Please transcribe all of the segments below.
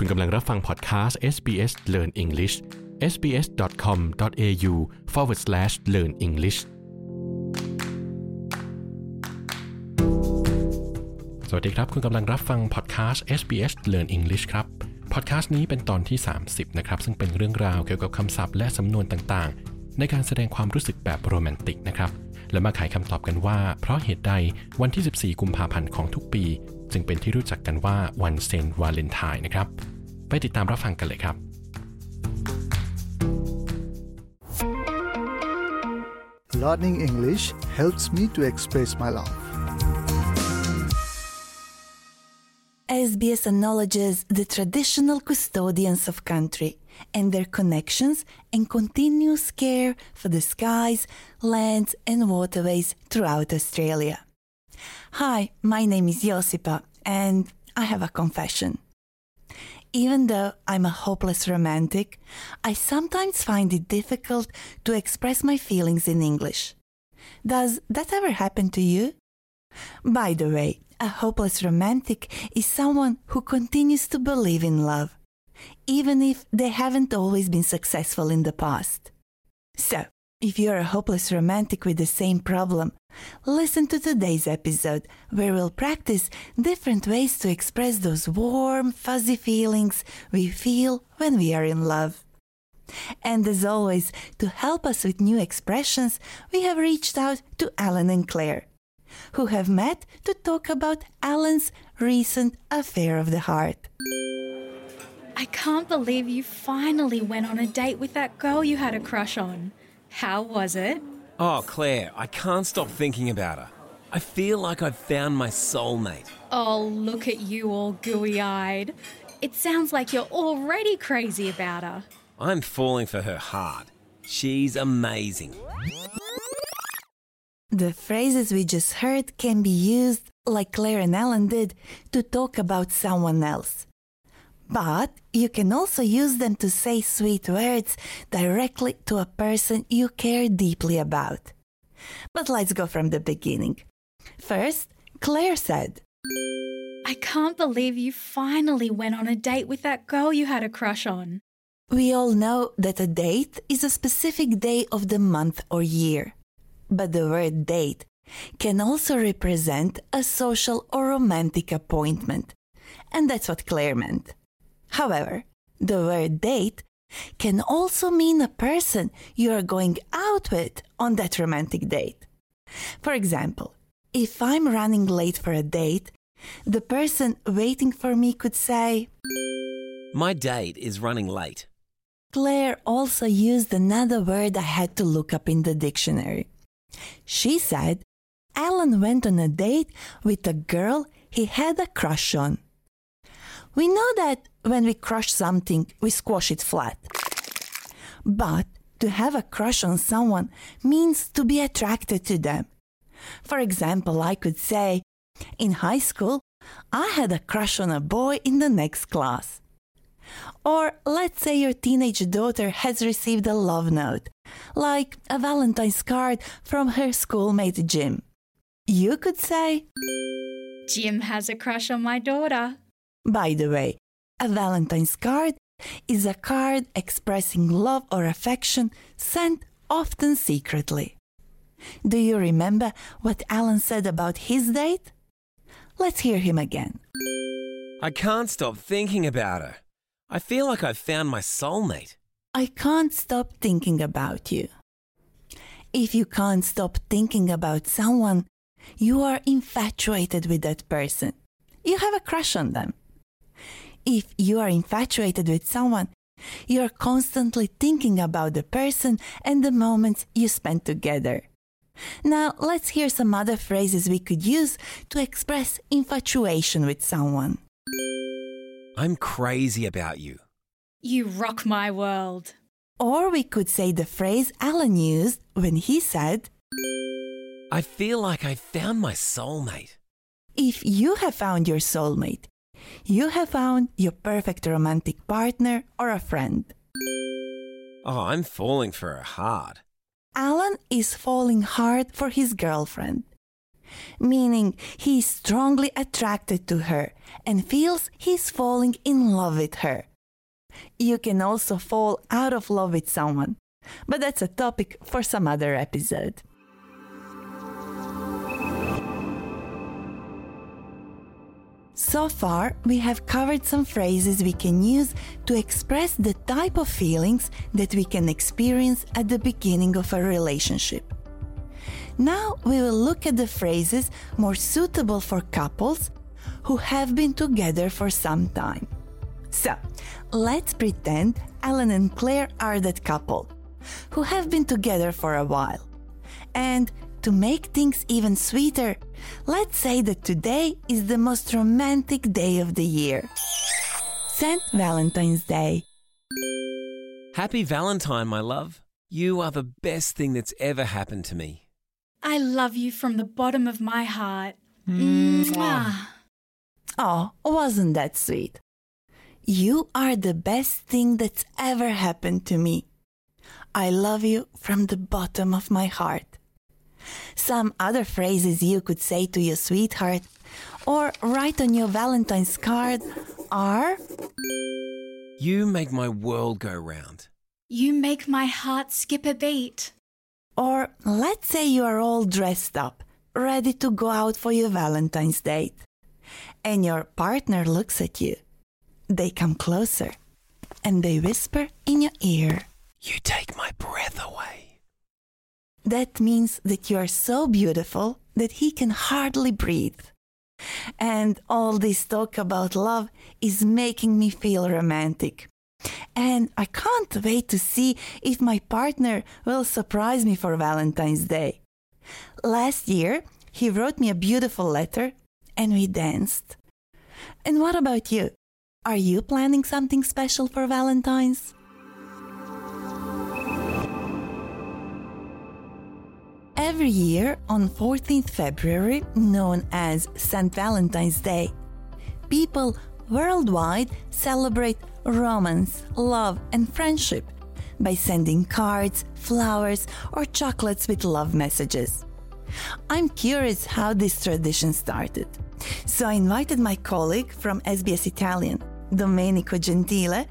คุณกำลังรับฟังพอดแคสต์ SBS Learn English sbs.com.au forward slash learn English สวัสดีครับ คุณกำลังรับฟังพอดแคสต์ SBS Learn English ครับพอดแคสต์นี้เป็นตอนที่ 30 นะครับ ซึ่งเป็นเรื่องราวเกี่ยวกับคำศัพท์และสำนวนต่างๆ ในการแสดงความรู้สึกแบบโรแมนติกนะครับ และมาไขคำตอบกันว่า เพราะเหตุใดวันที่ 14 กุมภาพันธ์ของทุกปี จึงเป็นที่รู้จักกันว่าวันเซนต์วาเลนไทน์นะครับ ไปติดตามรับฟังกันเลยครับ Learning English helps me to express my love. SBS acknowledges the traditional custodians of country and their connections and continuous care for the skies, lands, and waterways throughout Australia. Hi, my name is Josipa, and I have a confession. Even though I'm a hopeless romantic, I sometimes find it difficult to express my feelings in English. Does that ever happen to you? By the way, a hopeless romantic is someone who continues to believe in love, even if they haven't always been successful in the past. So, if you're a hopeless romantic with the same problem, listen to today's episode where we'll practice different ways to express those warm, fuzzy feelings we feel when we are in love. And as always, to help us with new expressions, we have reached out to Alan and Claire, who have met to talk about Alan's recent affair of the heart. I can't believe you finally went on a date with that girl you had a crush on. How was it? Oh, Claire, I can't stop thinking about her. I feel like I've found my soulmate. Oh, look at you all gooey eyed. It sounds like you're already crazy about her. I'm falling for her hard. She's amazing. The phrases we just heard can be used, like Claire and Alan did, to talk about someone else. But you can also use them to say sweet words directly to a person you care deeply about. But let's go from the beginning. First, Claire said, I can't believe you finally went on a date with that girl you had a crush on. We all know that a date is a specific day of the month or year. But the word date can also represent a social or romantic appointment. And that's what Claire meant. However, the word date can also mean a person you are going out with on that romantic date. For example, if I'm running late for a date, the person waiting for me could say, My date is running late. Claire also used another word I had to look up in the dictionary. She said Alan went on a date with a girl he had a crush on. We know that when we crush something, we squash it flat. But to have a crush on someone means to be attracted to them. For example, I could say, in high school, I had a crush on a boy in the next class. Or let's say your teenage daughter has received a love note, like a Valentine's card from her schoolmate Jim. You could say, Jim has a crush on my daughter. by the way, a Valentine's card is a card expressing love or affection sent often secretly. Do you remember what Alan said about his date? Let's hear him again. I can't stop thinking about her. I feel like I've found my soulmate. I can't stop thinking about you. If you can't stop thinking about someone, you are infatuated with that person. You have a crush on them. If you are infatuated with someone, you are constantly thinking about the person and the moments you spent together. Now, let's hear some other phrases we could use to express infatuation with someone. I'm crazy about you. You rock my world. Or we could say the phrase Alan used when he said, I feel like I found my soulmate. If you have found your soulmate, you have found your perfect romantic partner or a friend. Oh, I'm falling for her hard. Alan is falling hard for his girlfriend. meaning he is strongly attracted to her and feels he's falling in love with her. You can also fall out of love with someone, but that's a topic for some other episode. So far, we have covered some phrases we can use to express the type of feelings that we can experience at the beginning of a relationship. Now we will look at the phrases more suitable for couples who have been together for some time. So, let's pretend Alan and Claire are that couple who have been together for a while. And to make things even sweeter, let's say that today is the most romantic day of the year St. Valentine's Day. Happy Valentine, my love. You are the best thing that's ever happened to me. I love you from the bottom of my heart. Mm. Mwah. Oh, wasn't that sweet? You are the best thing that's ever happened to me. I love you from the bottom of my heart. Some other phrases you could say to your sweetheart or write on your Valentine's card are You make my world go round. You make my heart skip a beat. Or let's say you are all dressed up, ready to go out for your Valentine's date, and your partner looks at you. They come closer and they whisper in your ear. You take my breath away. That means that you are so beautiful that he can hardly breathe. And all this talk about love is making me feel romantic. And I can't wait to see if my partner will surprise me for Valentine's Day. Last year, he wrote me a beautiful letter and we danced. And what about you? Are you planning something special for Valentine's? Every year on 14th February, known as St. Valentine's Day, people worldwide celebrate romance, love, and friendship by sending cards, flowers, or chocolates with love messages. I'm curious how this tradition started. So I invited my colleague from SBS Italian, Domenico Gentile,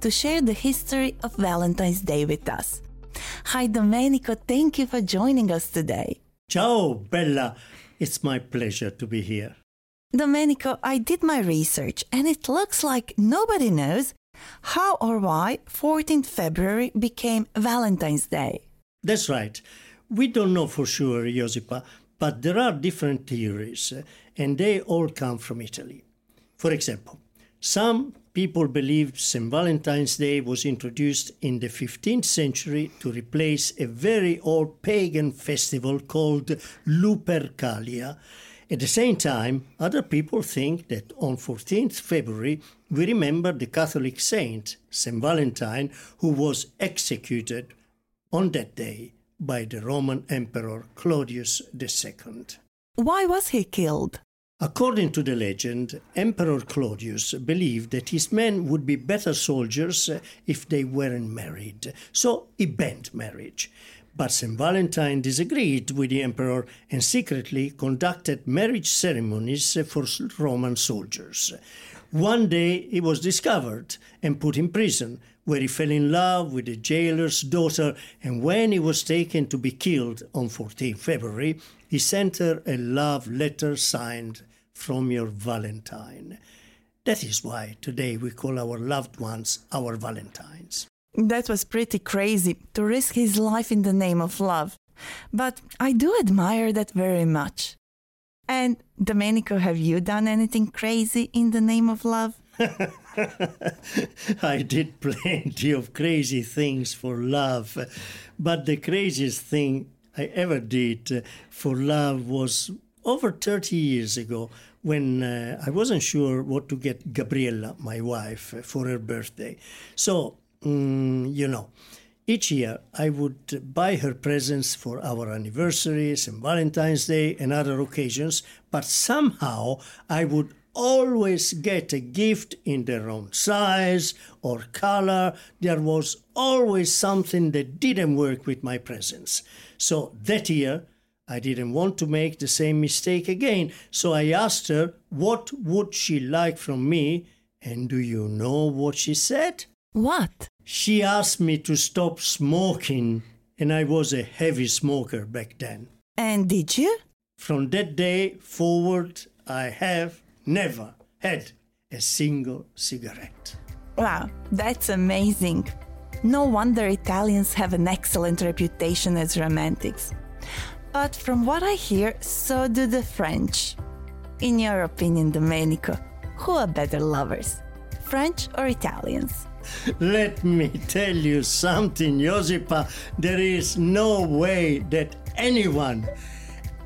to share the history of Valentine's Day with us. Hi, Domenico. Thank you for joining us today. Ciao, Bella. It's my pleasure to be here. Domenico, I did my research and it looks like nobody knows how or why 14th February became Valentine's Day. That's right. We don't know for sure, Josipa, but there are different theories, and they all come from Italy. For example, some people believe St. Valentine's Day was introduced in the 15th century to replace a very old pagan festival called Lupercalia. At the same time, other people think that on 14th February we remember the Catholic saint, St. Valentine, who was executed on that day by the Roman Emperor Claudius II. Why was he killed? According to the legend, Emperor Claudius believed that his men would be better soldiers if they weren't married, so he banned marriage. But St. Valentine disagreed with the emperor and secretly conducted marriage ceremonies for Roman soldiers. One day he was discovered and put in prison, where he fell in love with the jailer's daughter, and when he was taken to be killed on 14 February, he sent her a love letter signed from your Valentine. That is why today we call our loved ones our Valentines. That was pretty crazy to risk his life in the name of love. But I do admire that very much. And Domenico, have you done anything crazy in the name of love? I did plenty of crazy things for love, but the craziest thing I ever did for love was over 30 years ago when uh, I wasn't sure what to get Gabriella, my wife, for her birthday. So, mm, you know, each year I would buy her presents for our anniversaries and Valentine's Day and other occasions, but somehow I would always get a gift in their own size or color. There was always something that didn't work with my presents. So that year, I didn't want to make the same mistake again, so I asked her what would she like from me, and do you know what she said? What? She asked me to stop smoking, and I was a heavy smoker back then. And did you? From that day forward, I have never had a single cigarette. Wow, that's amazing. No wonder Italians have an excellent reputation as romantics. But from what I hear, so do the French. In your opinion, Domenico, who are better lovers, French or Italians? Let me tell you something, Josipa. There is no way that anyone,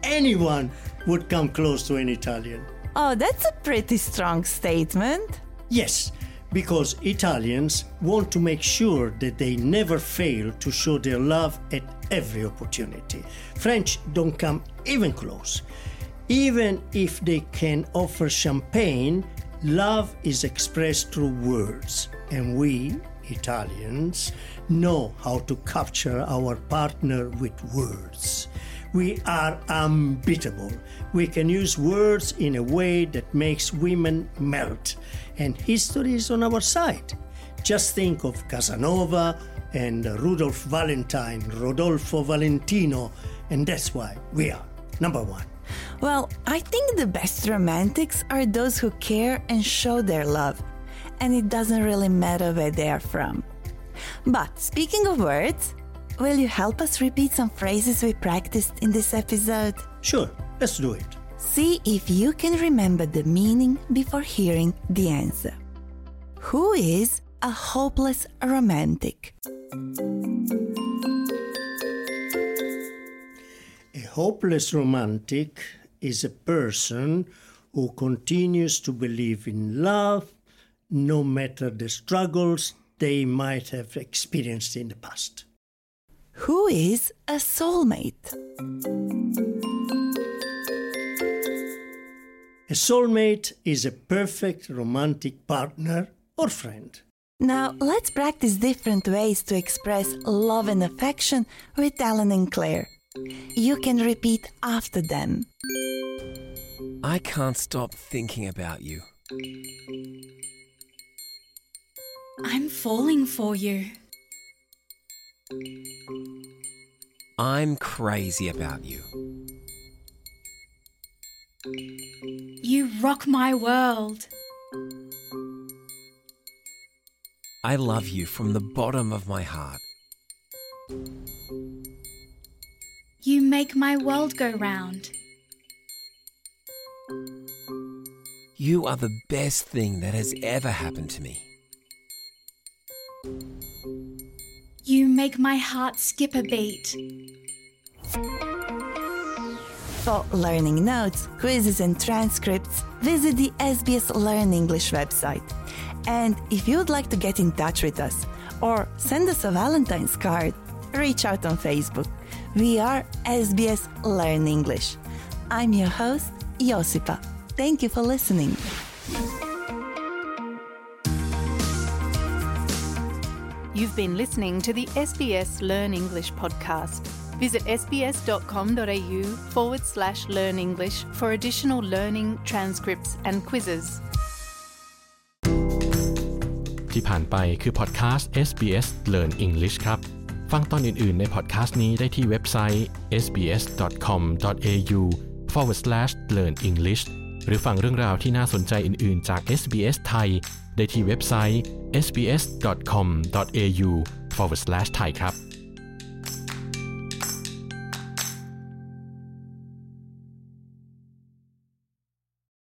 anyone would come close to an Italian. Oh, that's a pretty strong statement. Yes, because Italians want to make sure that they never fail to show their love at every opportunity. French don't come even close. Even if they can offer champagne, love is expressed through words, and we, Italians, know how to capture our partner with words. We are unbeatable. We can use words in a way that makes women melt, and history is on our side. Just think of Casanova and Rudolf Valentine, Rodolfo Valentino, and that's why we are number one. Well, I think the best romantics are those who care and show their love, and it doesn't really matter where they are from. But speaking of words, will you help us repeat some phrases we practiced in this episode? Sure, let's do it. See if you can remember the meaning before hearing the answer. Who is a hopeless romantic? A hopeless romantic is a person who continues to believe in love no matter the struggles they might have experienced in the past. Who is a soulmate? A soulmate is a perfect romantic partner or friend. Now, let's practice different ways to express love and affection with Alan and Claire. You can repeat after them. I can't stop thinking about you. I'm falling for you. I'm crazy about you. You rock my world. I love you from the bottom of my heart. You make my world go round. You are the best thing that has ever happened to me. Make my heart skip a beat. For learning notes, quizzes, and transcripts, visit the SBS Learn English website. And if you'd like to get in touch with us or send us a Valentine's card, reach out on Facebook. We are SBS Learn English. I'm your host, Josipa. Thank you for listening. You've been listening to the SBS Learn English podcast. Visit sbs.com.au forward slash learn English for additional learning, transcripts, and quizzes. ที่ผ่านไปคือพอดแคสต์ SBS Learn English ครับ ฟังตอนอื่น ๆ ในพอดแคสต์นี้ได้ที่เว็บไซต์ sbs.com.au forward slash learn English หรือฟังเรื่องราวที่น่าสนใจอื่น ๆ จาก SBS ไทย ได้ที่เว็บไซต์ sbs.com.au forward slash thai ครับ